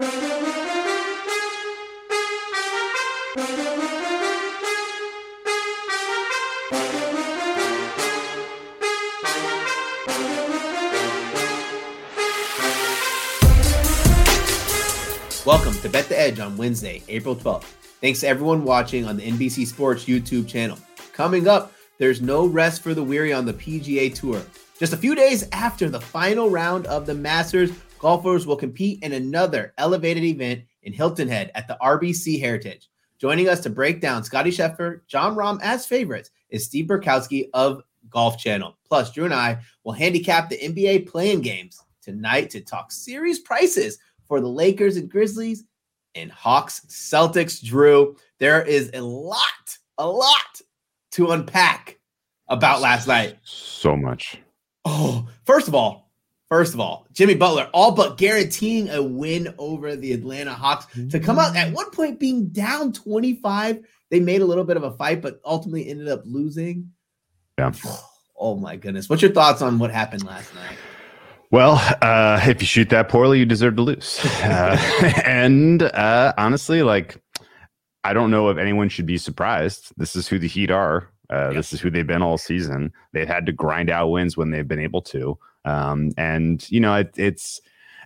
Welcome to Bet the Edge on Wednesday, April 12th. Thanks to everyone watching on the NBC Sports YouTube channel. Coming up, there's no rest for the weary on the PGA Tour. Just a few days after the final round of the Masters, golfers will compete in another elevated event in Hilton Head at the RBC Heritage. Joining us to break down Scottie Scheffler, Jon Rahm as favorites is Steve Burkowski of Golf Channel. Plus, Drew and I will handicap the NBA play-in games tonight to talk series prices for the Lakers and Grizzlies and Hawks Celtics. Drew, there is a lot, a lot to unpack about last night. So much. Oh, first of all, first of all, Jimmy Butler all but guaranteeing a win over the Atlanta Hawks to come out at one point being down 25. They made a little bit of a fight, but ultimately ended up losing. Yeah. Oh my goodness. What's your thoughts on what happened last night? Well, uh, if you shoot that poorly, you deserve to lose. Uh, and uh, honestly, like, I don't know if anyone should be surprised. This is who the Heat are. Uh, This is who they've been all season. They've had to grind out wins when they've been able to. Um, and you know, it, it's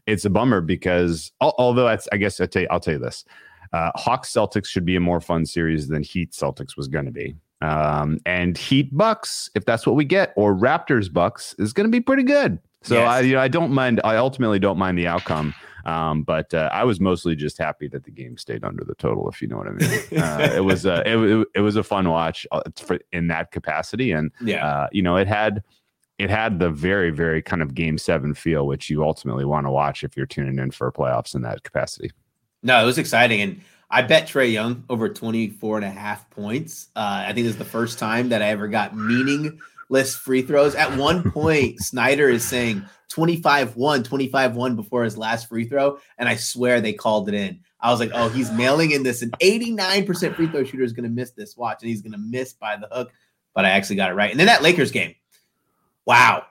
it's a bummer because although that's, I guess I tell you, I'll tell you this: uh, Hawks Celtics should be a more fun series than Heat Celtics was going to be. Um, and Heat Bucks, if that's what we get, or Raptors Bucks, is going to be pretty good. So Yes. I, you know, I don't mind. I ultimately don't mind the outcome. Um, but uh, I was mostly just happy that the game stayed under the total, if you know what I mean. Uh, it was uh, it, it, was a fun watch uh, for, in that capacity, and Yeah. uh, you know, it had it had the very very kind of game seven feel, which you ultimately want to watch if you're tuning in for playoffs in that capacity. No, it was exciting. And I bet Trae Young over 24 and a half points. Uh, I think this is the first time that I ever got meaningless free throws. At one point, Snyder is saying 25 1, 25 1 before his last free throw. And I swear they called it in. I was like, oh, he's mailing in this. An 89% free throw shooter is going to miss this watch, and he's going to miss by the hook. But I actually got it right. And then that Lakers game. Wow.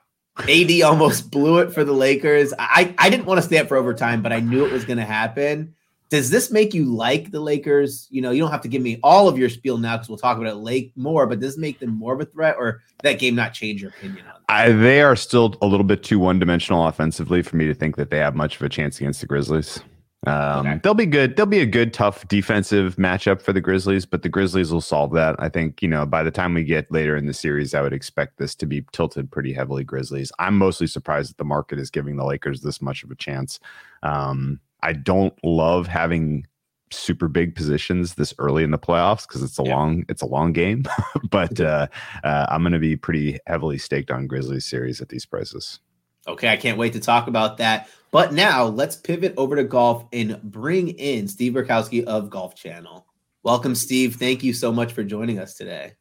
AD almost blew it for the Lakers. I, I didn't want to stay up for overtime, but I knew it was going to happen. Does this make you like the Lakers? You know, you don't have to give me all of your spiel now because we'll talk about it late more, but does this make them more of a threat or that game not change your opinion on that? I, they are still a little bit too one dimensional offensively for me to think that they have much of a chance against the Grizzlies. Um, Okay. They'll be good. They'll be a good, tough defensive matchup for the Grizzlies, but the Grizzlies will solve that. I think, you know, by the time we get later in the series, I would expect this to be tilted pretty heavily Grizzlies. I'm mostly surprised that the market is giving the Lakers this much of a chance. Um, I don't love having super big positions this early in the playoffs because it's a Yeah. long it's a long game but uh, uh i'm going to be pretty heavily staked on grizzlies series at these prices Okay, I can't wait to talk about that. But now let's pivot over to golf and bring in Steve Burkowski of Golf Channel. Welcome, Steve. Thank you so much for joining us today.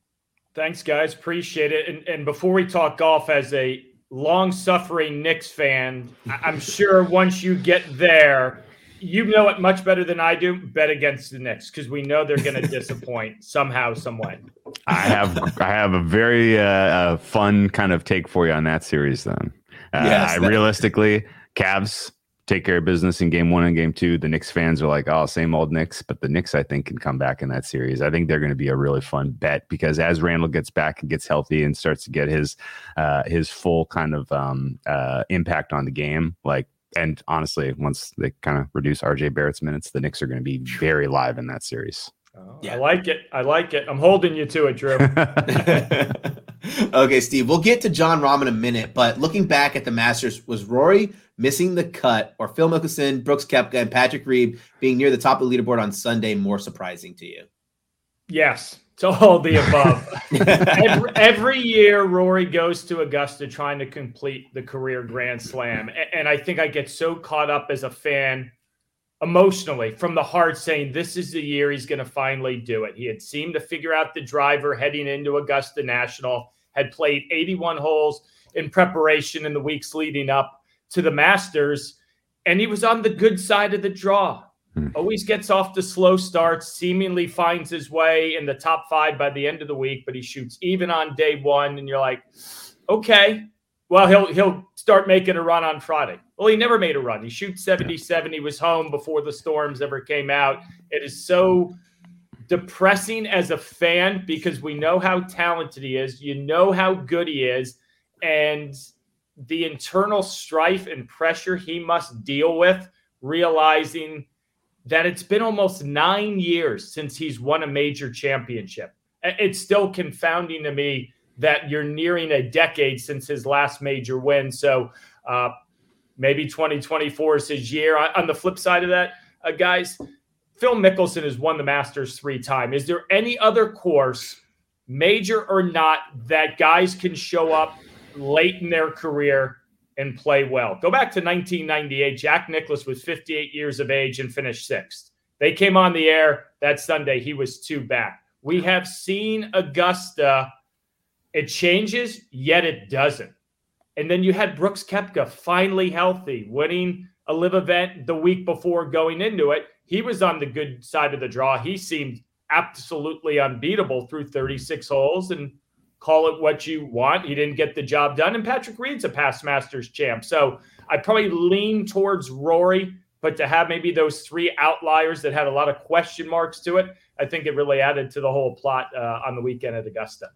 Thanks, guys. Appreciate it. And, and before we talk golf, as a long suffering Knicks fan, I- I'm sure once you get there, you know it much better than I do. Bet against the Knicks because we know they're going to disappoint somehow, some way. i have i have a very uh, uh fun kind of take for you on that series then uh, Yes, I that- realistically Cavs take care of business in game one and game two. The Knicks fans are like, oh, same old Knicks. But the Knicks, I think, can come back in that series. I think they're going to be a really fun bet because as Randle gets back and gets healthy and starts to get his uh, his full kind of um, uh, impact on the game, like and honestly, once they kind of reduce RJ Barrett's minutes, the Knicks are going to be very live in that series. Oh, yeah. I like it. I like it. I'm holding you to it, Drew. okay, Steve. We'll get to Jon Rahm in a minute, but looking back at the Masters, was Rory missing the cut or Phil Mickelson, Brooks Koepka, and Patrick Reed being near the top of the leaderboard on Sunday more surprising to you? Yes, to all the above. every, every, year, Rory goes to Augusta trying to complete the career Grand Slam. And I think I get so caught up as a fan emotionally from the heart saying this is the year he's going to finally do it. He had seemed to figure out the driver heading into Augusta National, had played 81 holes in preparation in the weeks leading up to the Masters, and he was on the good side of the draw. Hmm. Always gets off to slow starts, seemingly finds his way in the top five by the end of the week, but he shoots even on day one, and you're like, okay, well he'll he'll start making a run on Friday. Well, he never made a run. He shoots 77. He was home before the storms ever came out. It is so depressing as a fan because we know how talented he is. You know how good he is, and the internal strife and pressure he must deal with, realizing that it's been almost nine years since he's won a major championship. It's still confounding to me that you're nearing a decade since his last major win. So uh, maybe 2024 is his year. On the flip side of that, uh, guys, Phil Mickelson has won the Masters three times. Is there any other course, major or not, that guys can show up late in their career and play well. Go back to 1998. Jack Nicklaus was 58 years of age and finished sixth. They came on the air that Sunday. He was two back. We have seen Augusta. It changes, yet it doesn't. And then you had Brooks Koepka finally healthy, winning a live event the week before going into it. He was on the good side of the draw. He seemed absolutely unbeatable through 36 holes and call it what you want. He didn't get the job done. And Patrick Reed's a past Masters champ. So I probably lean towards Rory, but to have maybe those three outliers that had a lot of question marks to it, I think it really added to the whole plot uh, on the weekend at Augusta.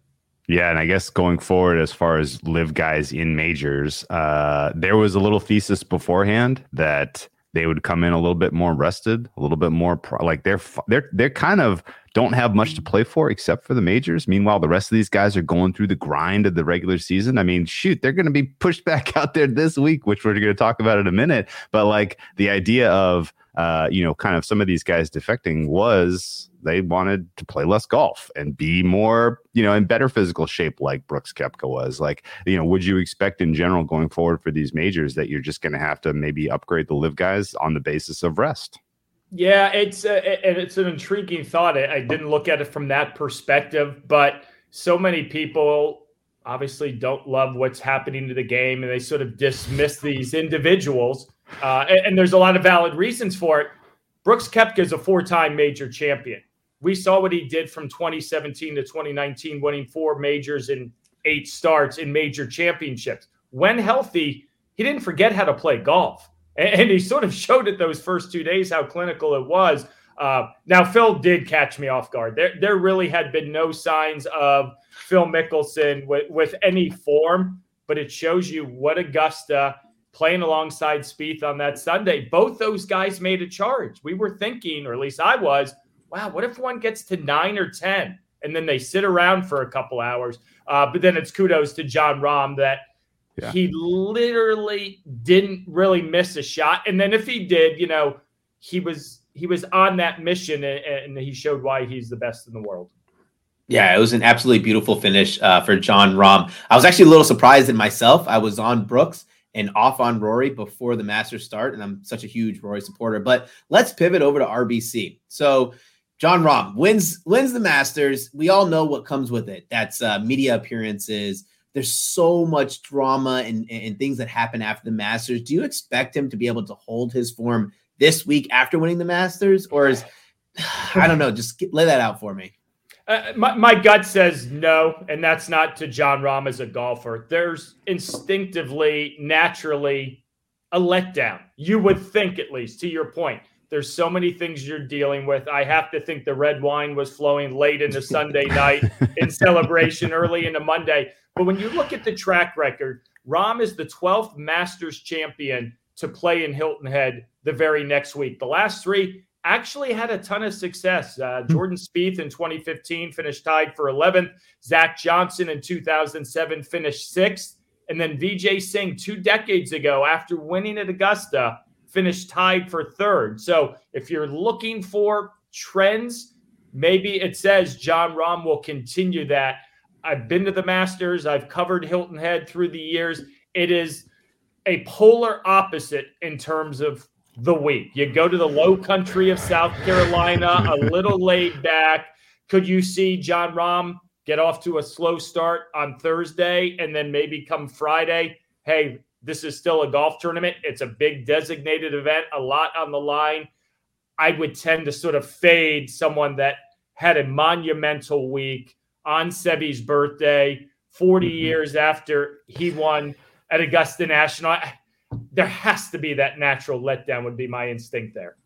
Yeah, and I guess going forward, as far as live guys in majors, uh, there was a little thesis beforehand that they would come in a little bit more rested, a little bit more pro- like they're they're they're kind of don't have much to play for except for the majors. Meanwhile, the rest of these guys are going through the grind of the regular season. I mean, shoot, they're going to be pushed back out there this week, which we're going to talk about in a minute. But like the idea of uh, you know, kind of some of these guys defecting was they wanted to play less golf and be more, you know, in better physical shape like Brooks Koepka was. Like, you know, would you expect in general going forward for these majors that you're just going to have to maybe upgrade the live guys on the basis of rest? Yeah, it's and it's an intriguing thought. I didn't look at it from that perspective, but so many people obviously don't love what's happening to the game and they sort of dismiss these individuals uh, and, and, there's a lot of valid reasons for it. Brooks Koepka is a four-time major champion. We saw what he did from 2017 to 2019, winning four majors and eight starts in major championships. When healthy, he didn't forget how to play golf, and, and he sort of showed it those first two days how clinical it was. Uh, now, Phil did catch me off guard. There, there really had been no signs of Phil Mickelson with, with any form, but it shows you what Augusta playing alongside Spieth on that Sunday, both those guys made a charge. We were thinking, or at least I was, wow, what if one gets to nine or 10 and then they sit around for a couple hours? Uh, but then it's kudos to Jon Rahm that yeah. he literally didn't really miss a shot. And then if he did, you know, he was he was on that mission and, and he showed why he's the best in the world. Yeah, it was an absolutely beautiful finish uh, for Jon Rahm. I was actually a little surprised in myself. I was on Brooks and off on Rory before the Masters start. And I'm such a huge Rory supporter. But let's pivot over to RBC. So Jon Rahm wins wins the Masters. We all know what comes with it. That's uh, media appearances. There's so much drama and, and things that happen after the Masters. Do you expect him to be able to hold his form this week after winning the Masters, or is I don't know? Just get, lay that out for me. Uh, my, my gut says no, and that's not to Jon Rahm as a golfer. There's instinctively, naturally a letdown. You would think, at least, to your point. There's so many things you're dealing with. I have to think the red wine was flowing late into Sunday night in celebration, early into Monday. But when you look at the track record, Rahm is the 12th Masters champion to play in Hilton Head the very next week. The last three actually had a ton of success. Uh, hmm. Jordan Spieth in 2015 finished tied for 11th. Zach Johnson in 2007 finished sixth. And then Vijay Singh two decades ago, after winning at Augusta, finished tied for third. So if you're looking for trends, maybe it says Jon Rahm will continue that. I've been to the Masters, I've covered Hilton Head through the years. It is a polar opposite in terms of the week. You go to the low country of South Carolina, a little laid back. Could you see Jon Rahm get off to a slow start on Thursday and then maybe come Friday? Hey, this is still a golf tournament. It's a big designated event, a lot on the line. I would tend to sort of fade someone that had a monumental week on Seve's birthday, 40 mm-hmm. years after he won at Augusta National. There has to be that natural letdown would be my instinct there.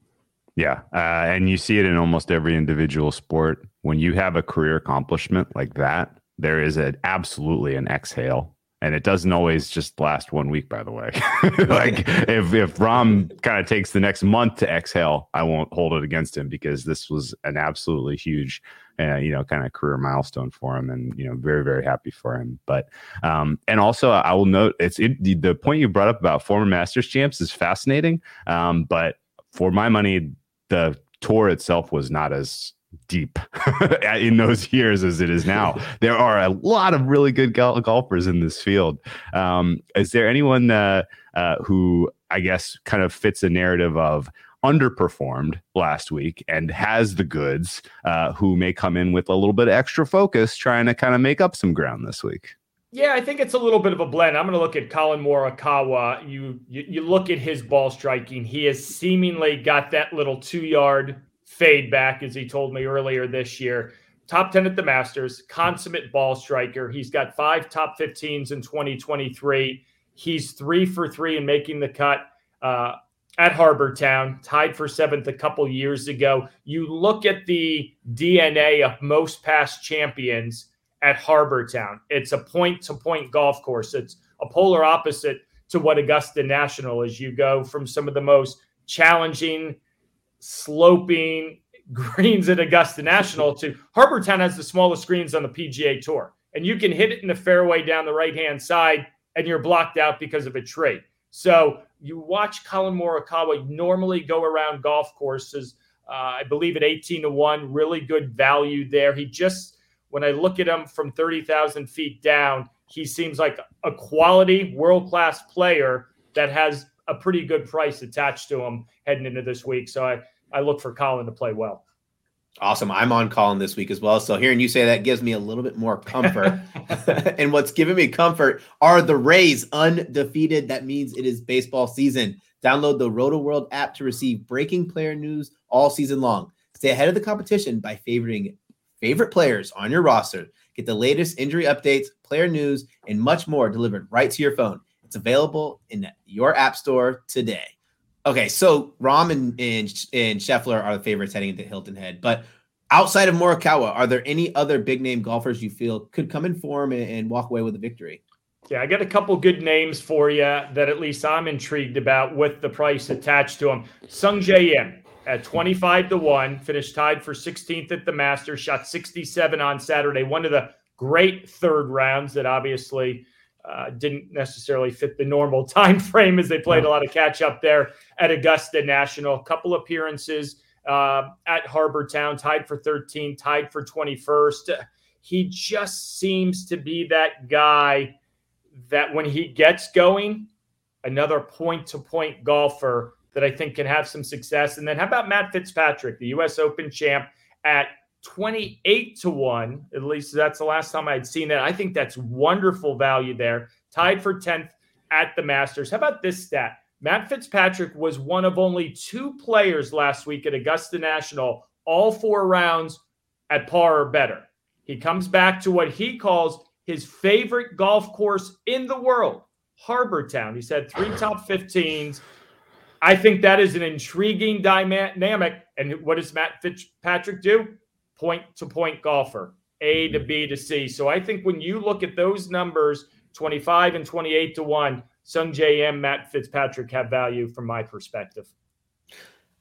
Yeah uh, and you see it in almost every individual sport. When you have a career accomplishment like that there is an absolutely an exhale and it doesn't always just last one week by the way. Like if if Rahm kind of takes the next month to exhale i won't hold it against him because this was an absolutely huge uh, you know kind of career milestone for him and you know very very happy for him. But um and also i will note it's it, the, the point you brought up about former masters champs is fascinating. Um but for my money the tour itself was not as deep in those years as it is now. There are a lot of really good gol- golfers in this field. Um, is there anyone uh, uh, who I guess kind of fits a narrative of underperformed last week and has the goods uh, who may come in with a little bit of extra focus trying to kind of make up some ground this week? Yeah, I think it's a little bit of a blend. I'm going to look at Collin Morikawa. You, you you look at his ball striking. He has seemingly got that little two yard fade back, as he told me earlier this year. Top 10 at the Masters, consummate ball striker. He's got five top 15s in 2023. He's three for three in making the cut uh, at Harbour Town, tied for seventh a couple years ago. You look at the DNA of most past champions at Harbour Town. It's a point to point golf course. It's a polar opposite to what Augusta National is. You go from some of the most challenging sloping greens at Augusta National to Harbour Town has the smallest greens on the PGA Tour. And you can hit it in the fairway down the right hand side and you're blocked out because of a tree. So you watch Collin Morikawa normally go around golf courses. Uh, I believe at 18 to 1, really good value there. He just, when I look at him from 30,000 feet down, he seems like a quality world class player that has a pretty good price attached to him heading into this week. So I, I look for Collin to play well. Awesome. I'm on Collin this week as well. So hearing you say that gives me a little bit more comfort. and what's giving me comfort are the Rays undefeated. That means it is baseball season. Download the Rotoworld app to receive breaking player news all season long. Stay ahead of the competition by favoring favorite players on your roster. Get the latest injury updates, player news, and much more delivered right to your phone. It's available in your app store today. Okay, so Rahm and, and, and Scheffler are the favorites heading into Hilton Head. But outside of Morikawa, are there any other big name golfers you feel could come in form and, and walk away with a victory? Yeah, I got a couple good names for you that at least I'm intrigued about with the price attached to them. Sungjae Im at 25 to 1, finished tied for 16th at the Masters, shot 67 on Saturday. One of the great third rounds that obviously uh, didn't necessarily fit the normal time frame as they played a lot of catch up there at Augusta National. A couple appearances uh, at Harbour Town, tied for 13, tied for 21st. He just seems to be that guy that when he gets going, another point to point golfer that I think can have some success. And then how about Matt Fitzpatrick, the U.S. Open champ at 28 to 1. At least that's the last time I'd seen that. I think that's wonderful value there. Tied for 10th at the Masters. How about this stat? Matt Fitzpatrick was one of only two players last week at Augusta National, all four rounds at par or better. He comes back to what he calls his favorite golf course in the world, Harbour Town. He said three top 15s. I think that is an intriguing dynamic. And what does Matt Fitzpatrick do? Point to point golfer, A to mm-hmm. B to C. So I think when you look at those numbers, 25 and 28 to 1, Sungjae Im, Matt Fitzpatrick have value from my perspective.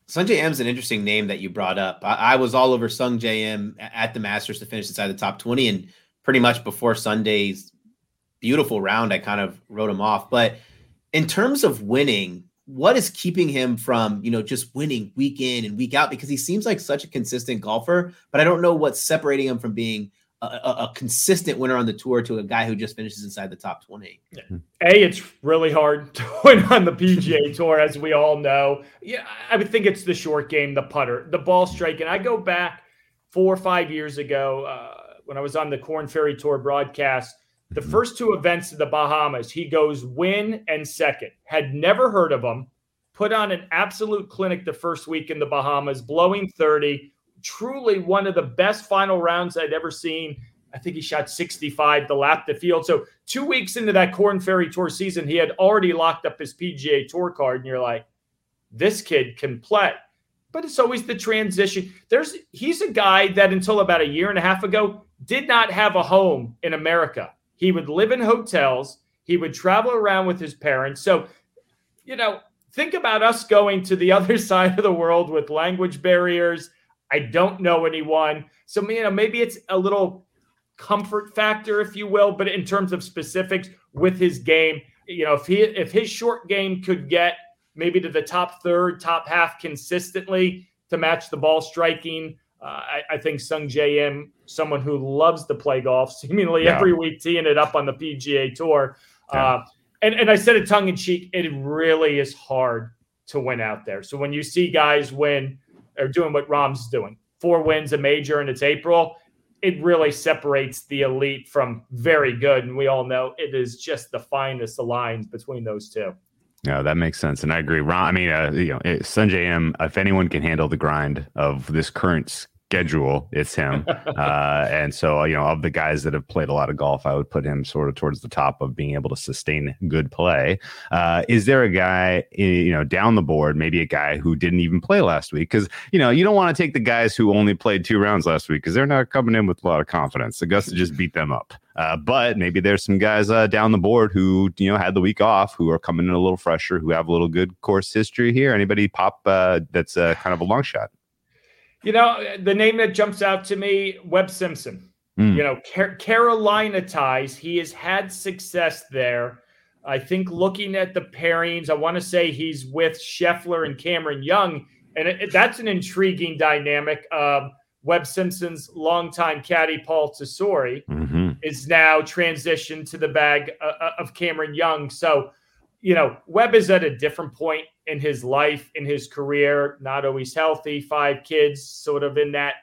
Sungjae Im's an interesting name that you brought up. I, I was all over Sungjae Im at the Masters to finish inside the top 20. And pretty much before Sunday's beautiful round, I kind of wrote him off. But in terms of winning, what is keeping him from, you know, just winning week in and week out? Because he seems like such a consistent golfer, but I don't know what's separating him from being a, a, consistent winner on the tour to a guy who just finishes inside the top 20. A, it's really hard to win on the PGA Tour, as we all know. Yeah, I would think it's the short game, the putter, the ball striking. And I go back four or five years ago uh, when I was on the Korn Ferry Tour broadcast. The first two events in the Bahamas, he goes win and second. Had never heard of him. Put on an absolute clinic the first week in the Bahamas, blowing 30, truly one of the best final rounds I'd ever seen. I think he shot 65 to lap the field. So two weeks into that Korn Ferry Tour season, he had already locked up his PGA Tour card, and you're like, this kid can play. But it's always the transition. There's he's a guy that until about a year and a half ago did not have a home in America. He would live in hotels. He would travel around with his parents. So, you know, think about us going to the other side of the world with language barriers I don't know anyone. So, you know, maybe it's a little comfort factor, if you will, but in terms of specifics with his game, you know, if he if his short game could get maybe to the top third, top half consistently to match the ball striking, uh, I, I, think Sungjae Im, someone who loves to play golf, seemingly yeah. every week teeing it up on the PGA Tour. Yeah. Uh, and, and I said it tongue in cheek, it really is hard to win out there. So when you see guys win or doing what Rahm's doing. Four wins a major and it's April. It really separates the elite from very good. And we all know it is just the finest lines between those two. Yeah, that makes sense, and I agree. Ron, I mean, uh, you know, Sungjae Im. If anyone can handle the grind of this current schedule, it's him. uh, and so, you know, of the guys that have played a lot of golf, I would put him sort of towards the top of being able to sustain good play. Uh, is there a guy, you know, down the board, maybe a guy who didn't even play last week? Because, you know, you don't want to take the guys who only played two rounds last week because they're not coming in with a lot of confidence. Augusta just beat them up. Uh, but maybe there's some guys uh, down the board who you know had the week off, who are coming in a little fresher, who have a little good course history here. Anybody pop uh, that's uh, kind of a long shot? You know, the name that jumps out to me, Webb Simpson. Mm. You know, Car- Carolina ties. He has had success there. I think looking at the pairings, I want to say he's with Scheffler and Cameron Young, and it, it, that's an intriguing dynamic. Um, Webb Simpson's longtime caddy Paul Tesori mm-hmm. is now transitioned to the bag uh, uh of Cameron Young. So, you know, Webb is at a different point in his life, in his career, not always healthy, five kids, sort of in that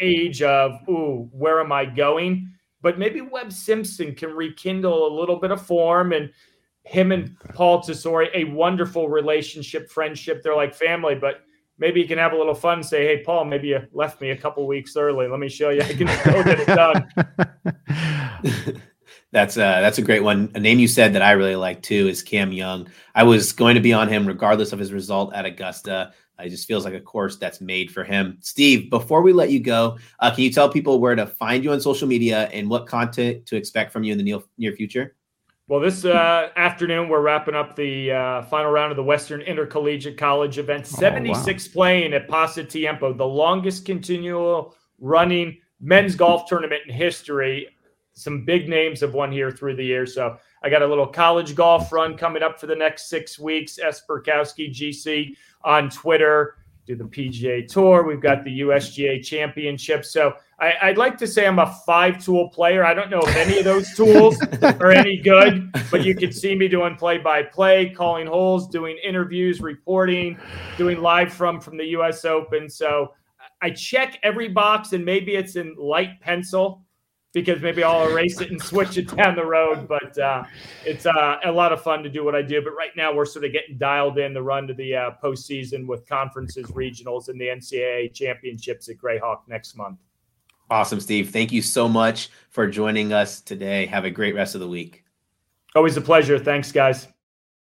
age of, ooh, where am I going? But maybe Webb Simpson can rekindle a little bit of form and him and Paul Tesori, a wonderful relationship, friendship. They're like family, but maybe you can have a little fun and say, Hey, Paul, maybe you left me a couple weeks early. Let me show you I can still get it done. That's uh, that's a great one. A name you said that I really like too is Cam Young. I was going to be on him regardless of his result at Augusta. It just feels like a course that's made for him. Steve, before we let you go, uh, can you tell people where to find you on social media and what content to expect from you in the near, near future? Well, this uh, afternoon, we're wrapping up the uh, final round of the Western Intercollegiate College event. 76 oh, wow. playing at Pasatiempo, the longest continual running men's golf tournament in history some big names have won here through the year. So I got a little college golf run coming up for the next six weeks. SBurkowski GC on Twitter. Do the PGA Tour. We've got the USGA Championship. So I, would like to say I'm a five tool player. I don't know if any of those tools are any good, but you can see me doing play by play, calling holes, doing interviews, reporting, doing live from from the US Open. So I check every box, and maybe it's in light pencil because maybe I'll erase it and switch it down the road. But uh, it's uh, a lot of fun to do what I do. But right now, we're sort of getting dialed in the run to the uh, postseason with conferences, regionals, and the NCAA championships at Grayhawk next month. Awesome, Steve. Thank you so much for joining us today. Have a great rest of the week. Always a pleasure. Thanks, guys.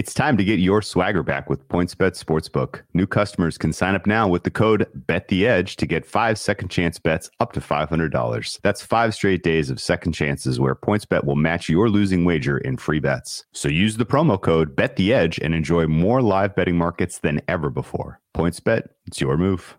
It's time to get your swagger back with PointsBet Sportsbook. New customers can sign up now with the code BetTheEdge to get five second chance bets up to $500. That's five straight days of second chances where PointsBet will match your losing wager in free bets. So use the promo code BetTheEdge and enjoy more live betting markets than ever before. PointsBet, it's your move.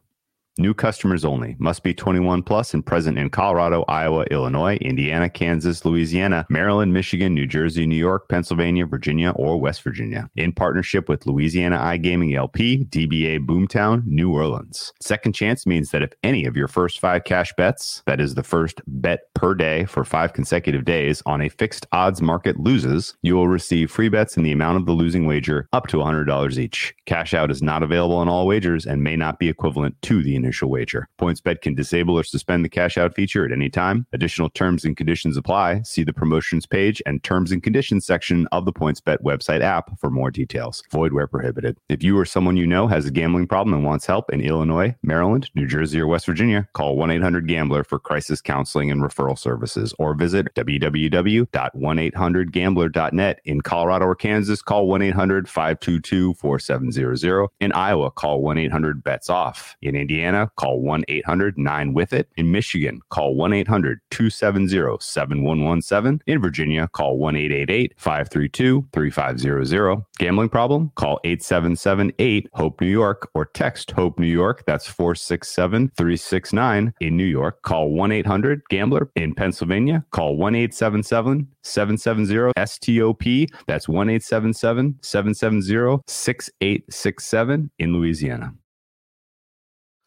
New customers only. Must be 21 plus and present in Colorado, Iowa, Illinois, Indiana, Kansas, Louisiana, Maryland, Michigan, New Jersey, New York, Pennsylvania, Virginia, or West Virginia. In partnership with Louisiana iGaming LP, DBA Boomtown, New Orleans. Second chance means that if any of your first five cash bets, that is the first bet per day for five consecutive days on a fixed odds market loses, you will receive free bets in the amount of the losing wager up to $100 each. Cash out is not available on all wagers and may not be equivalent to the initial wager. PointsBet can disable or suspend the cash out feature at any time. Additional terms and conditions apply. See the promotions page and terms and conditions section of the PointsBet website app for more details. Void where prohibited. If you or someone you know has a gambling problem and wants help in Illinois, Maryland, New Jersey, or West Virginia, call 1 800 Gambler for crisis counseling and referral services or visit www.1800gambler.net. In Colorado or Kansas, call 1 800 522 4700. In Iowa, call 1 800 BETS OFF. In Indiana, call 1 800 9 with it. In Michigan, call 1 800 270 7117. In Virginia, call 1 888 532 3500. Gambling problem? Call 877 8 HOPE New York or text HOPE New York. That's 467 369. In New York, call 1 800 Gambler. In Pennsylvania, call 1 877 770 STOP. That's 1 877 770 6867. In Louisiana.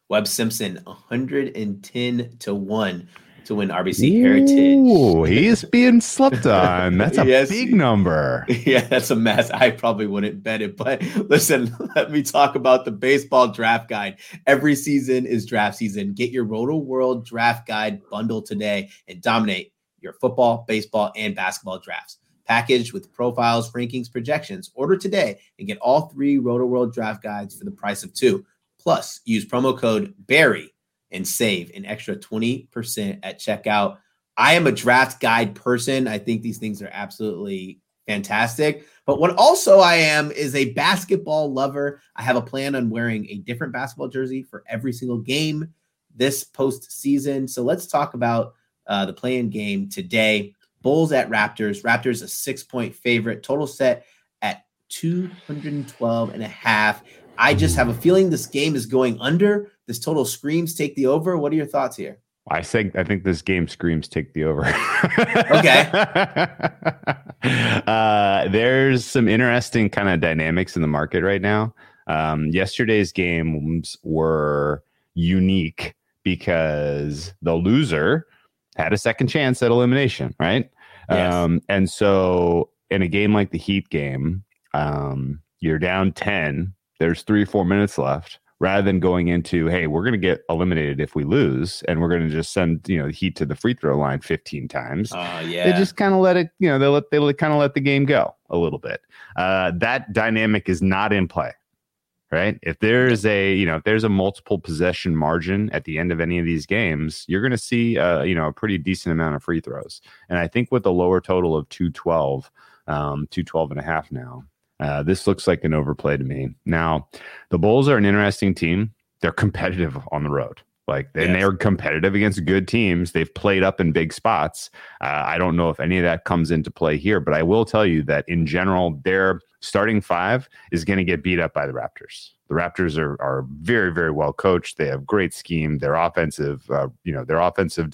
Webb Simpson, 110 to 1 to win RBC Heritage. Ooh, is being slept on. That's a Yes. big number. Yeah, that's a mess. I probably wouldn't bet it. But listen, let me talk about the baseball draft guide. Every season is draft season. Get your Rotoworld draft guide bundle today and dominate your football, baseball, and basketball drafts. Packaged with profiles, rankings, projections. Order today and get all three Rotoworld draft guides for the price of two. Plus, use promo code BARRY and save an extra 20% at checkout. I am a draft guide person. I think these things are absolutely fantastic. But what also I am is a basketball lover. I have a plan on wearing a different basketball jersey for every single game this postseason. So let's talk about uh, the play-in game today. Bulls at Raptors. Raptors a six point favorite. Total set at 212 and a half. I just have a feeling this game is going under. This total screams take the over. What are your thoughts here? I think I think this game screams take the over. Okay. uh, there's some interesting kind of dynamics in the market right now. Um, yesterday's games were unique because the loser had a second chance at elimination, right? Yes. Um, and so in a game like the Heat game, um, you're down 10, there's three or four minutes left. Rather than going into, hey, we're going to get eliminated if we lose, and we're going to just send you know the Heat to the free throw line 15 times Uh, yeah. they just kind of let it you know they let they kind of let the game go a little bit uh, that dynamic is not in play right? If there's a, you know, if there's a multiple possession margin at the end of any of these games, you're going to see, uh, you know, a pretty decent amount of free throws. And I think with a lower total of 212, um, 212 and a half now, uh, this looks like an overplay to me. Now, the Bulls are an interesting team. They're competitive on the road. Like, and yes. they're competitive against good teams. They've played up in big spots. Uh, I don't know if any of that comes into play here, but I will tell you that in general, their starting five is going to get beat up by the Raptors. The Raptors are are very very well coached. They have great scheme. Their offensive, uh, you know, their offensive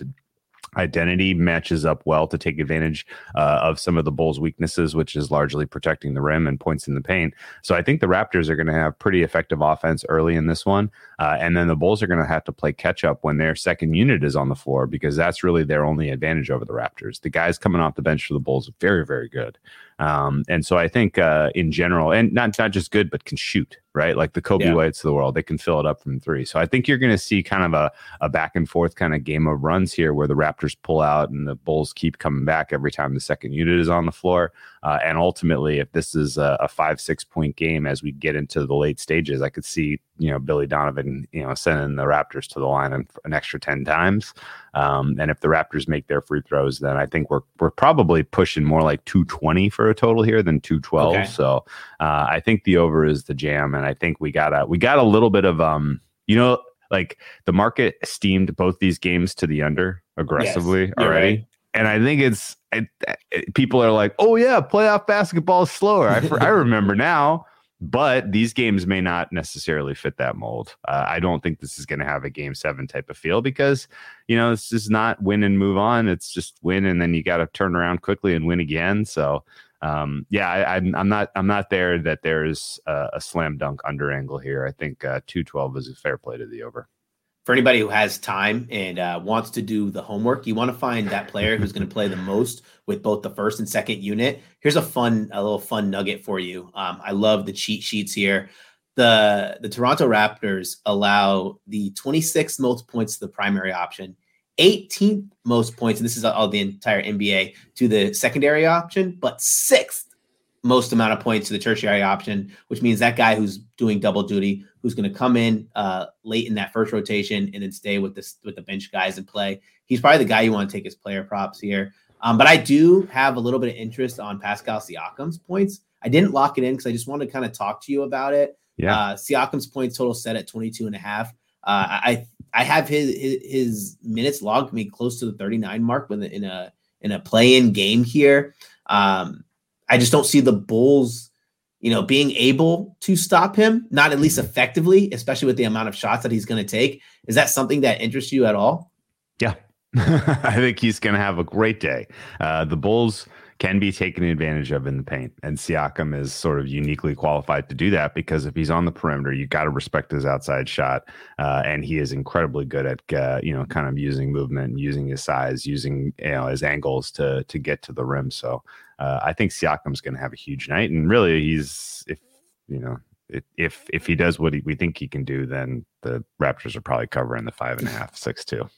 identity matches up well to take advantage uh, of some of the Bulls' weaknesses, which is largely protecting the rim and points in the paint. So I think the Raptors are going to have pretty effective offense early in this one, uh, and then the Bulls are going to have to play catch up when their second unit is on the floor because that's really their only advantage over the Raptors. The guys coming off the bench for the Bulls are very very good. Um, and so I think uh, in general, and not not just good, but can shoot right, like the Coby yeah. Whites of the world, they can fill it up from three. So I think you're going to see kind of a, a back and forth kind of game of runs here, where the Raptors pull out and the Bulls keep coming back every time the second unit is on the floor. Uh, and ultimately, if this is a, a five six point game as we get into the late stages, I could see you know Billy Donovan you know sending the Raptors to the line an, an extra ten times. Um, and if the Raptors make their free throws, then I think we're we're probably pushing more like 220 for a total here than 212. Okay. So uh, I think the over is the jam, and I think we got a we got a little bit of um you know like the market steamed both these games to the under aggressively yes, already. Right. And I think it's people are like, oh yeah, playoff basketball is slower. I, I remember now but these games may not necessarily fit that mold. Uh, I don't think this is going to have a game seven type of feel because, you know, this is not win and move on. It's just win and then you got to turn around quickly and win again. So, um, yeah, I, am not I'm not there that there's a, a, slam dunk under angle here. I think uh, 212 is a fair play to the over for anybody who has time and uh, wants to do the homework, you want to find that player who's going to play the most with both the first and second unit. Here's a fun, a little fun nugget for you. Um, I love the cheat sheets here. The the Toronto Raptors allow the 26th most points to the primary option, 18th most points, and this is all the entire NBA to the secondary option, but sixth most amount of points to the tertiary option, which means that guy who's doing double duty, who's going to come in uh, late in that first rotation and then stay with this with the bench guys and play. He's probably the guy you want to take as player props here. Um, but I do have a little bit of interest on Pascal Siakam's points. I didn't lock it in because I just wanted to kind of talk to you about it. Yeah. Uh, Siakam's points total set at 22 and a half. Uh, I I have his, his, his minutes logged me close to the 39 mark with in a in a play in game here. Um, I just don't see the Bulls, you know, being able to stop him, not at least effectively, especially with the amount of shots that he's going to take. Is that something that interests you at all? Yeah. I think he's going to have a great day. Uh, the Bulls can be taken advantage of in the paint. And Siakam is sort of uniquely qualified to do that because if he's on the perimeter, you got to respect his outside shot. Uh, and he is incredibly good at, uh, you know, kind of using movement, using his size, using, you know, his angles to, to get to the rim. So uh, I think Siakam's going to have a huge night. And really, he's, if, you know, if if he does what he, we think he can do, then the Raptors are probably covering the five and a half, six two.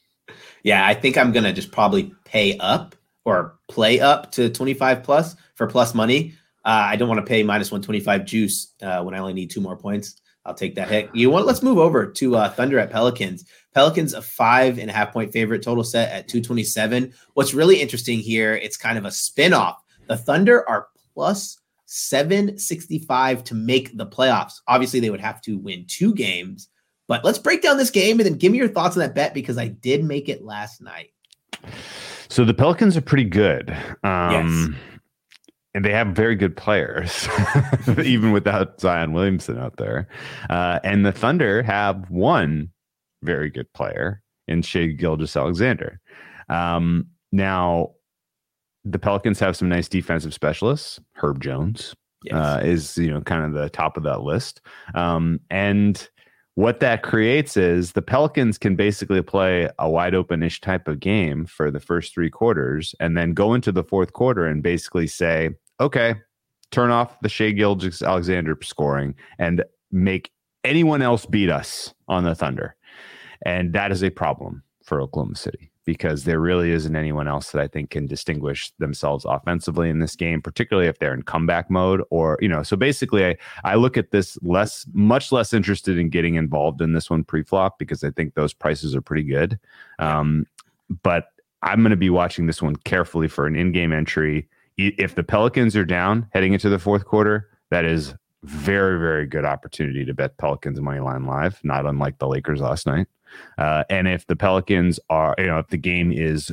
Yeah, I think I'm gonna just probably pay up or play up to 25 plus for plus money. Uh, I don't want to pay minus 125 juice uh, when I only need two more points. I'll take that hit. You want? Let's move over to uh, Thunder at Pelicans. Pelicans a five and a half point favorite, total set at 227. What's really interesting here, it's kind of a spinoff. The Thunder are plus 765 to make the playoffs. Obviously, they would have to win two games, but let's break down this game and then give me your thoughts on that bet because I did make it last night. So the Pelicans are pretty good. Um, yes. And they have very good players, even without Zion Williamson out there. Uh, and the Thunder have one very good player in Shai Gilgeous-Alexander. Um, now, the Pelicans have some nice defensive specialists. Herb Jones yes. uh, is, you know, kind of the top of that list. Um, and what that creates is the Pelicans can basically play a wide open ish type of game for the first three quarters and then go into the fourth quarter and basically say, okay, turn off the Shai Gilgeous-Alexander scoring and make anyone else beat us on the Thunder. And that is a problem for Oklahoma City because there really isn't anyone else that I think can distinguish themselves offensively in this game, particularly if they're in comeback mode or, you know, so basically I, I look at this less, much less interested in getting involved in this one pre-flop because I think those prices are pretty good. Um, but I'm going to be watching this one carefully for an in-game entry. If the Pelicans are down heading into the fourth quarter, that is very, very good opportunity to bet Pelicans money line live, not unlike the Lakers last night. Uh, and if the Pelicans are, you know, if the game is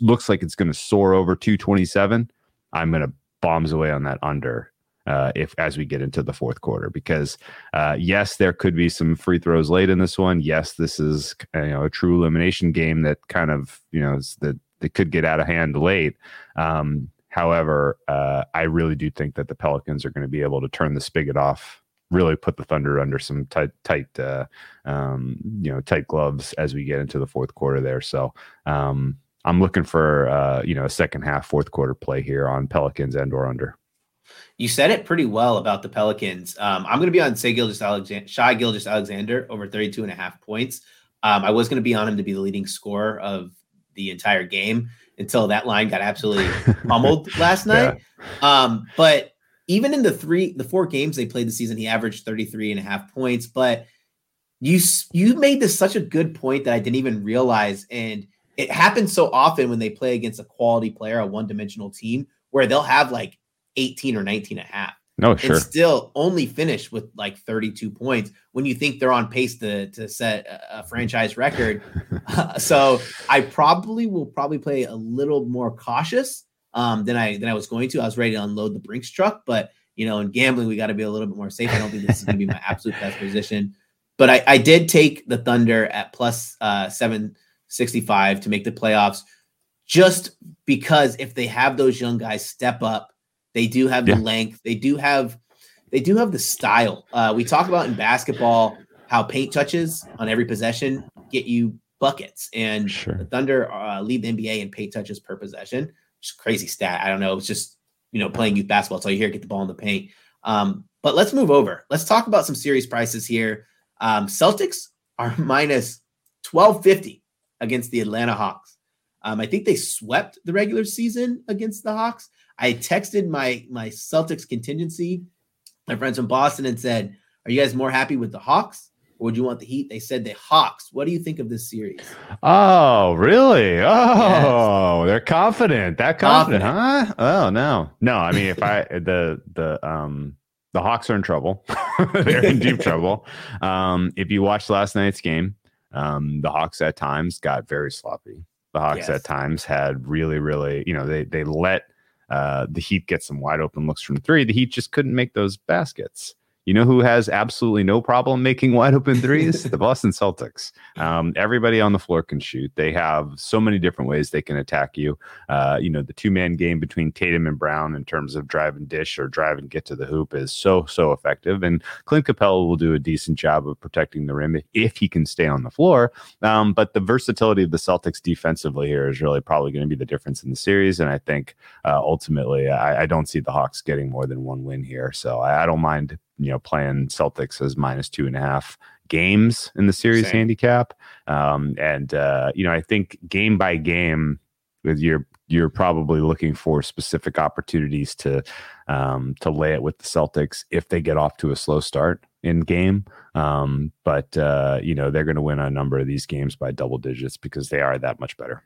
looks like it's going to soar over 227, I'm going to bombs away on that under uh, if as we get into the fourth quarter because uh, yes, there could be some free throws late in this one. Yes, this is you know a true elimination game that kind of you know that that could get out of hand late. Um, however, uh, I really do think that the Pelicans are going to be able to turn the spigot off really put the Thunder under some tight, tight, uh, um, you know, tight gloves as we get into the fourth quarter there. So um, I'm looking for uh, you know a second half, fourth quarter play here on Pelicans and or under. You said it pretty well about the Pelicans. Um, I'm going to be on Shai Gilgeous-Alexander, Shai Gilgeous-Alexander over 32 and a half points. Um, I was going to be on him to be the leading scorer of the entire game until that line got absolutely pummeled last night. Yeah. Um, but even in the three, the four games they played the season, he averaged 33 and a half points. But you you made this such a good point that I didn't even realize. And it happens so often when they play against a quality player, a one-dimensional team, where they'll have like 18 or 19 and a half. No, sure. And still only finish with like 32 points when you think they're on pace to, to set a, franchise record. uh, so I probably will probably play a little more cautious um, than I than I was going to. I was ready to unload the Brinks truck, but you know, in gambling, we got to be a little bit more safe. I don't think this is going to be my absolute best position. But I, I did take the Thunder at plus uh, 765 to make the playoffs just because if they have those young guys step up, they do have the length, they do have they do have the style. Uh, we talk about in basketball how paint touches on every possession get you buckets, and sure. the Thunder uh, lead the NBA in paint touches per possession crazy stat. I don't know. It's just you know playing youth basketball. All you hear. Get the ball in the paint. Um, but let's move over. Let's talk about some series prices here. Um, Celtics are minus twelve fifty against the Atlanta Hawks. Um, I think they swept the regular season against the Hawks. I texted my my Celtics contingency, my friends from Boston, and said, "Are you guys more happy with the Hawks or would you want the Heat? They said the Hawks. What do you think of this series? Oh, really? Oh, yes. they're confident. That confident, confident, huh? Oh no, no. I mean, if I the the um the Hawks are in trouble. they're in deep trouble. Um, if you watched last night's game, um, the Hawks at times got very sloppy. The Hawks yes. at times had really, really, you know, they they let uh, the Heat get some wide open looks from three. The Heat just couldn't make those baskets. You know who has absolutely no problem making wide open threes? the Boston Celtics. Um, everybody on the floor can shoot. They have so many different ways they can attack you. Uh, you know, the two man game between Tatum and Brown in terms of drive and dish or drive and get to the hoop is so, so effective. And Clint Capela will do a decent job of protecting the rim if he can stay on the floor. Um, but the versatility of the Celtics defensively here is really probably going to be the difference in the series. And I think uh, ultimately, I, I, don't see the Hawks getting more than one win here. So I, I don't mind you know, playing Celtics as minus two and a half games in the series Same. handicap. Um, and uh, you know, I think game by game, with your you're probably looking for specific opportunities to um, to lay it with the Celtics if they get off to a slow start in game. Um, but uh, you know they're going to win a number of these games by double digits because they are that much better.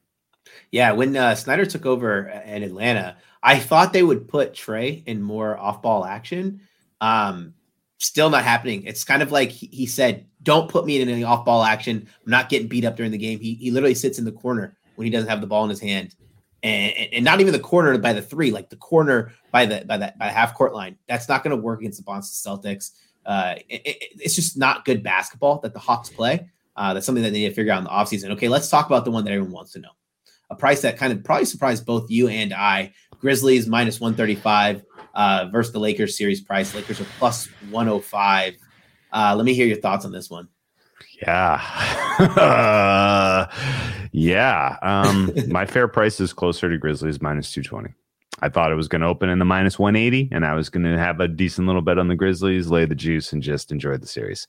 Yeah, when uh, Snyder took over in Atlanta, I thought they would put Trae in more off-ball action. Um, still not happening. It's kind of like he, said, "Don't put me in any off-ball action. I'm not getting beat up during the game." He he literally sits in the corner when he doesn't have the ball in his hand, and, and not even the corner by the three, like the corner by the by that by the half court line. That's not going to work against the Boston Celtics. Uh, it, it, it's just not good basketball that the Hawks play. Uh, that's something that they need to figure out in the offseason. Okay, let's talk about the one that everyone wants to know. A price that kind of probably surprised both you and I. Grizzlies minus 135 uh, versus the Lakers series price. Lakers are plus 105. Uh, let me hear your thoughts on this one. Yeah. uh, yeah. Um, my fair price is closer to Grizzlies minus 220. I thought it was going to open in the minus 180, and I was going to have a decent little bet on the Grizzlies, lay the juice, and just enjoy the series.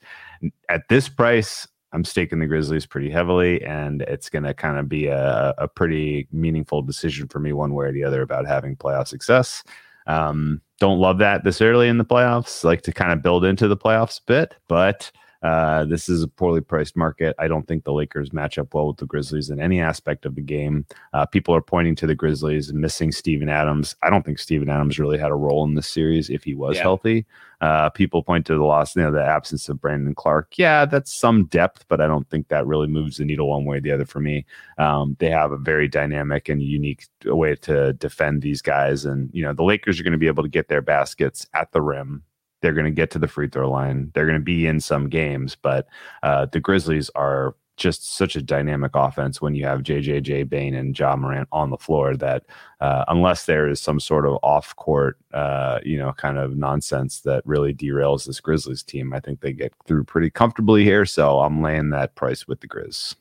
At this price, I'm staking the Grizzlies pretty heavily, and it's going to kind of be a, a pretty meaningful decision for me, one way or the other, about having playoff success. Um, don't love that this early in the playoffs. Like to kind of build into the playoffs a bit, but uh, this is a poorly priced market. I don't think the Lakers match up well with the Grizzlies in any aspect of the game. Uh, people are pointing to the Grizzlies missing Steven Adams. I don't think Steven Adams really had a role in this series if he was yeah. healthy. Uh, people point to the loss, you know, the absence of Brandon Clarke. Yeah, that's some depth, but I don't think that really moves the needle one way or the other for me. Um, they have a very dynamic and unique way to defend these guys, and you know, the Lakers are going to be able to get their baskets at the rim they're going to get to the free throw line. They're going to be in some games, but uh, the Grizzlies are just such a dynamic offense when you have JJJ Bane and Ja Morant on the floor that uh, unless there is some sort of off court, uh, you know, kind of nonsense that really derails this Grizzlies team, I think they get through pretty comfortably here. So I'm laying that price with the Grizz.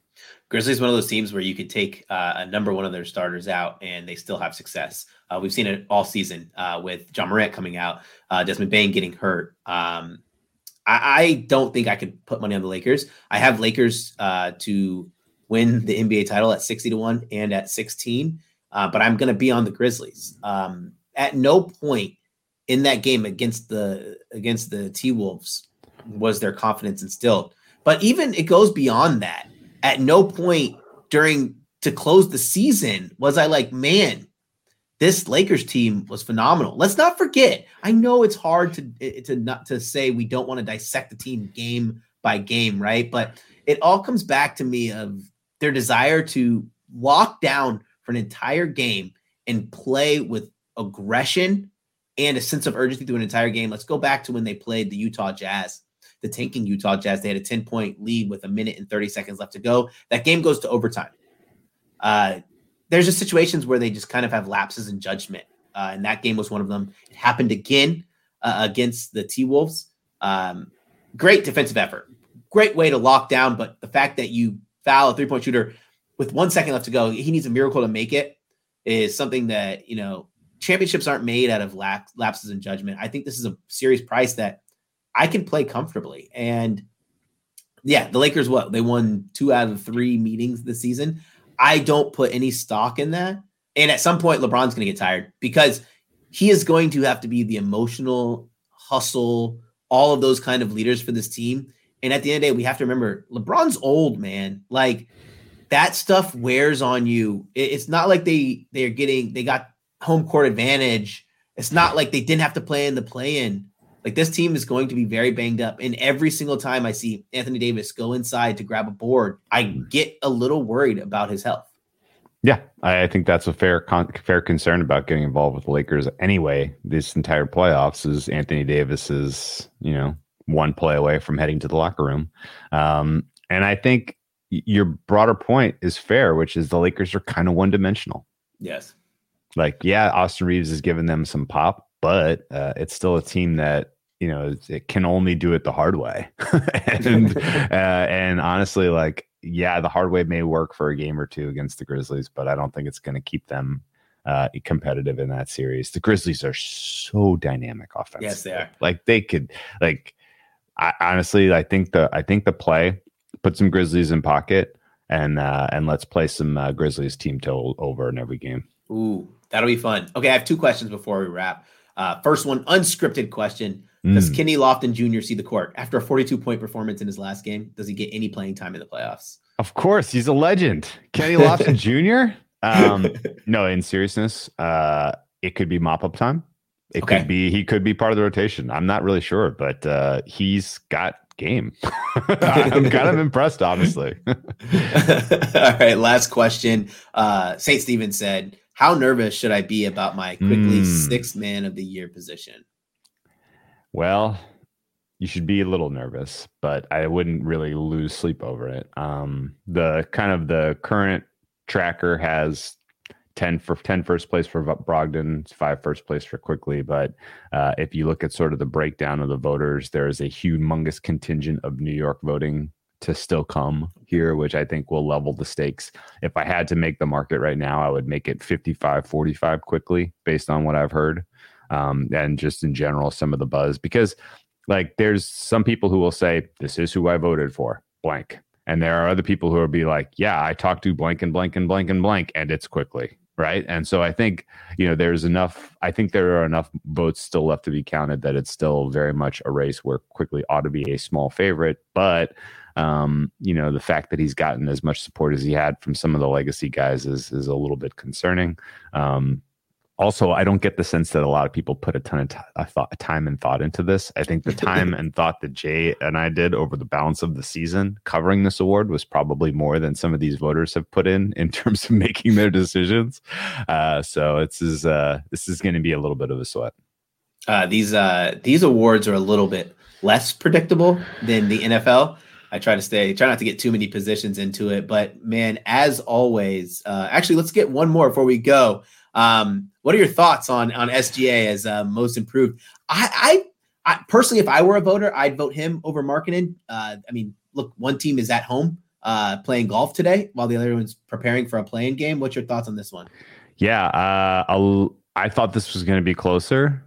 Grizzlies is one of those teams where you could take uh, a number one of their starters out and they still have success. Uh, we've seen it all season uh, with John Morant coming out, uh, Desmond Bane getting hurt. Um, I, I, don't think I could put money on the Lakers. I have Lakers uh, to win the NBA title at 60 to 1 and at 16, uh, but I'm going to be on the Grizzlies. Um, at no point in that game against the against the T Wolves was their confidence instilled. But even it goes beyond that at no point during to close the season was I like, man, this Lakers team was phenomenal. Let's not forget. I know it's hard to to not to say we don't want to dissect the team game by game, right? But it all comes back to me of their desire to lock down for an entire game and play with aggression and a sense of urgency through an entire game. Let's go back to when they played the Utah Jazz the tanking Utah Jazz. They had a 10 point lead with a minute and 30 seconds left to go. That game goes to overtime. Uh, there's just situations where they just kind of have lapses in judgment. Uh, and that game was one of them. It happened again uh, against the T Wolves. Um, great defensive effort. Great way to lock down. But the fact that you foul a three point shooter with one second left to go, he needs a miracle to make it, is something that, you know, championships aren't made out of lapses in judgment. I think this is a serious price that I can play comfortably. And yeah, the Lakers, what they won two out of three meetings this season. I don't put any stock in that. And at some point, LeBron's going to get tired because he is going to have to be the emotional hustle, all of those kind of leaders for this team. And at the end of the day, we have to remember LeBron's old, man. Like that stuff wears on you. It's not like they they're getting they got home court advantage. It's not like they didn't have to play in the play in. Like this team is going to be very banged up. And every single time I see Anthony Davis go inside to grab a board, I get a little worried about his health. Yeah, I think that's a fair con- fair concern about getting involved with the Lakers anyway. This entire playoffs is Anthony Davis is you know one play away from heading to the locker room, um, and I think your broader point is fair, which is the Lakers are kind of one dimensional. Yes, like yeah, Austin Reaves has given them some pop, but uh, it's still a team that you know it can only do it the hard way. And uh, and honestly like yeah the hard way may work for a game or two against the grizzlies but i don't think it's going to keep them uh, competitive in that series. The grizzlies are so dynamic offense yes they are. Like they could like I, honestly i think the i think the play put some grizzlies in pocket and uh and let's play some uh, grizzlies team total over in every game. Ooh that'll be fun. Okay i have two questions before we wrap uh, first one, unscripted question. Mm. Does Kenny Lofton Jr. see the court after a 42 point performance in his last game? Does he get any playing time in the playoffs? Of course, he's a legend. Kenny Lofton Jr. Um, no, in seriousness, uh, it could be mop up time. It okay. could be he could be part of the rotation. I'm not really sure, but uh, he's got game. I'm kind of impressed, honestly. All right, last question. Uh, St. Stephen said, how nervous should I be about my Quickley mm. sixth man of the year position? Well, you should be a little nervous, but I wouldn't really lose sleep over it. Um, the kind of the current tracker has 10 for 10 first place for Brogdon, five first place for Quickley. But uh, if you look at sort of the breakdown of the voters, there is a humongous contingent of New York voting to still come here, which I think will level the stakes. If I had to make the market right now, I would make it 55 45 Quickley based on what I've heard. Um, and just in general, some of the buzz, because like there's some people who will say, This is who I voted for, blank. And there are other people who will be like, yeah, I talked to blank and blank and blank and blank, and it's Quickley. Right. And so I think, you know, there's enough, I think there are enough votes still left to be counted that it's still very much a race where Quickley ought to be a small favorite. But, um, you know, the fact that he's gotten as much support as he had from some of the legacy guys is, is a little bit concerning. Um, also i don't get the sense that a lot of people put a ton of t- thought, time and thought into this. I think the time and thought that jay and i did over the balance of the season covering this award was probably more than some of these voters have put in in terms of making their decisions. Uh, so it's is uh, this is going to be a little bit of a sweat. Uh, these uh, these awards are a little bit less predictable than the nfl I try to stay, try not to get too many positions into it. But man, as always, uh, actually, let's get one more before we go. Um, what are your thoughts on on SGA as uh, most improved? I, I, I, personally, if I were a voter, I'd vote him over Markkanen. Uh, I mean, look, one team is at home uh, playing golf today, while the other one's preparing for a playing game. What's your thoughts on this one? Yeah, uh, I'll, I thought this was going to be closer.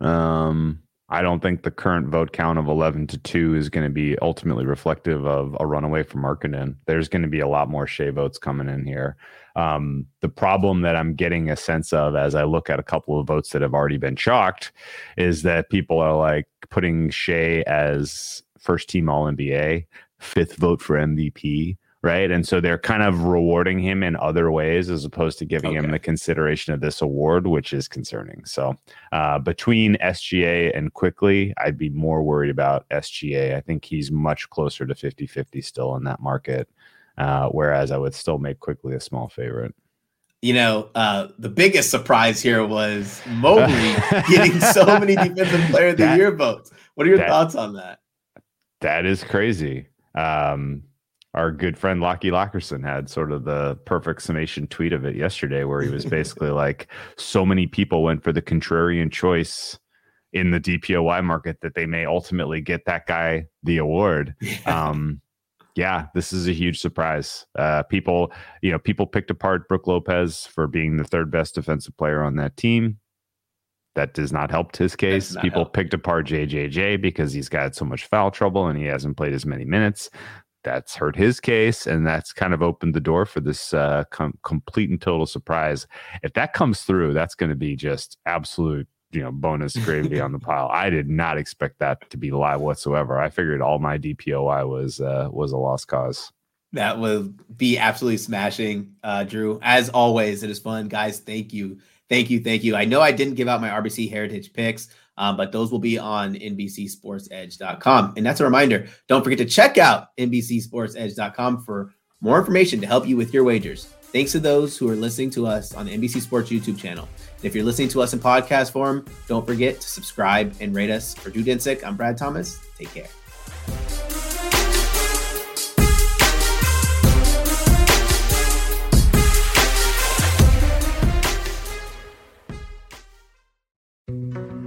Um, I don't think the current vote count of 11 to 2 is going to be ultimately reflective of a runaway from Markkanen. There's going to be a lot more Shai votes coming in here. Um, the problem that I'm getting a sense of as I look at a couple of votes that have already been chalked is that people are like putting Shai as first team All NBA, fifth vote for MVP, right? And so they're kind of rewarding him in other ways as opposed to giving okay. him the consideration of this award, which is concerning. So uh, between SGA and Quickley, I'd be more worried about SGA. I think he's much closer to 50 50 still in that market. Uh, whereas I would still make Quickley a small favorite. You know, uh, the biggest surprise here was Mobley getting so many defensive player of the that, year votes. What are your that, thoughts on that? That is crazy. Um, our good friend Lockie Lockerson had sort of the perfect summation tweet of it yesterday, where he was basically like, so many people went for the contrarian choice in the DPOY market that they may ultimately get that guy the award. Yeah. Um, yeah, this is a huge surprise. Uh, people, you know, people picked apart Brook Lopez for being the third best defensive player on that team. That does not help his case. People help. picked apart JJJ because he's got so much foul trouble and he hasn't played as many minutes. That's hurt his case, and that's kind of opened the door for this uh, com- complete and total surprise. If that comes through, that's going to be just absolute you know bonus gravy on the pile. I did not expect that to be live whatsoever. I figured all my DPOY was uh, was a lost cause. That would be absolutely smashing, uh, Drew. As always, it is fun, guys. Thank you, thank you, thank you. I know I didn't give out my RBC Heritage picks, um, but those will be on NBCSportsEdge.com. And that's a reminder. Don't forget to check out NBCSportsEdge.com for more information to help you with your wagers. Thanks to those who are listening to us on the NBC Sports YouTube channel. And if you're listening to us in podcast form, don't forget to subscribe and rate us. For Drew Dinsick, I'm Brad Thomas. Take care.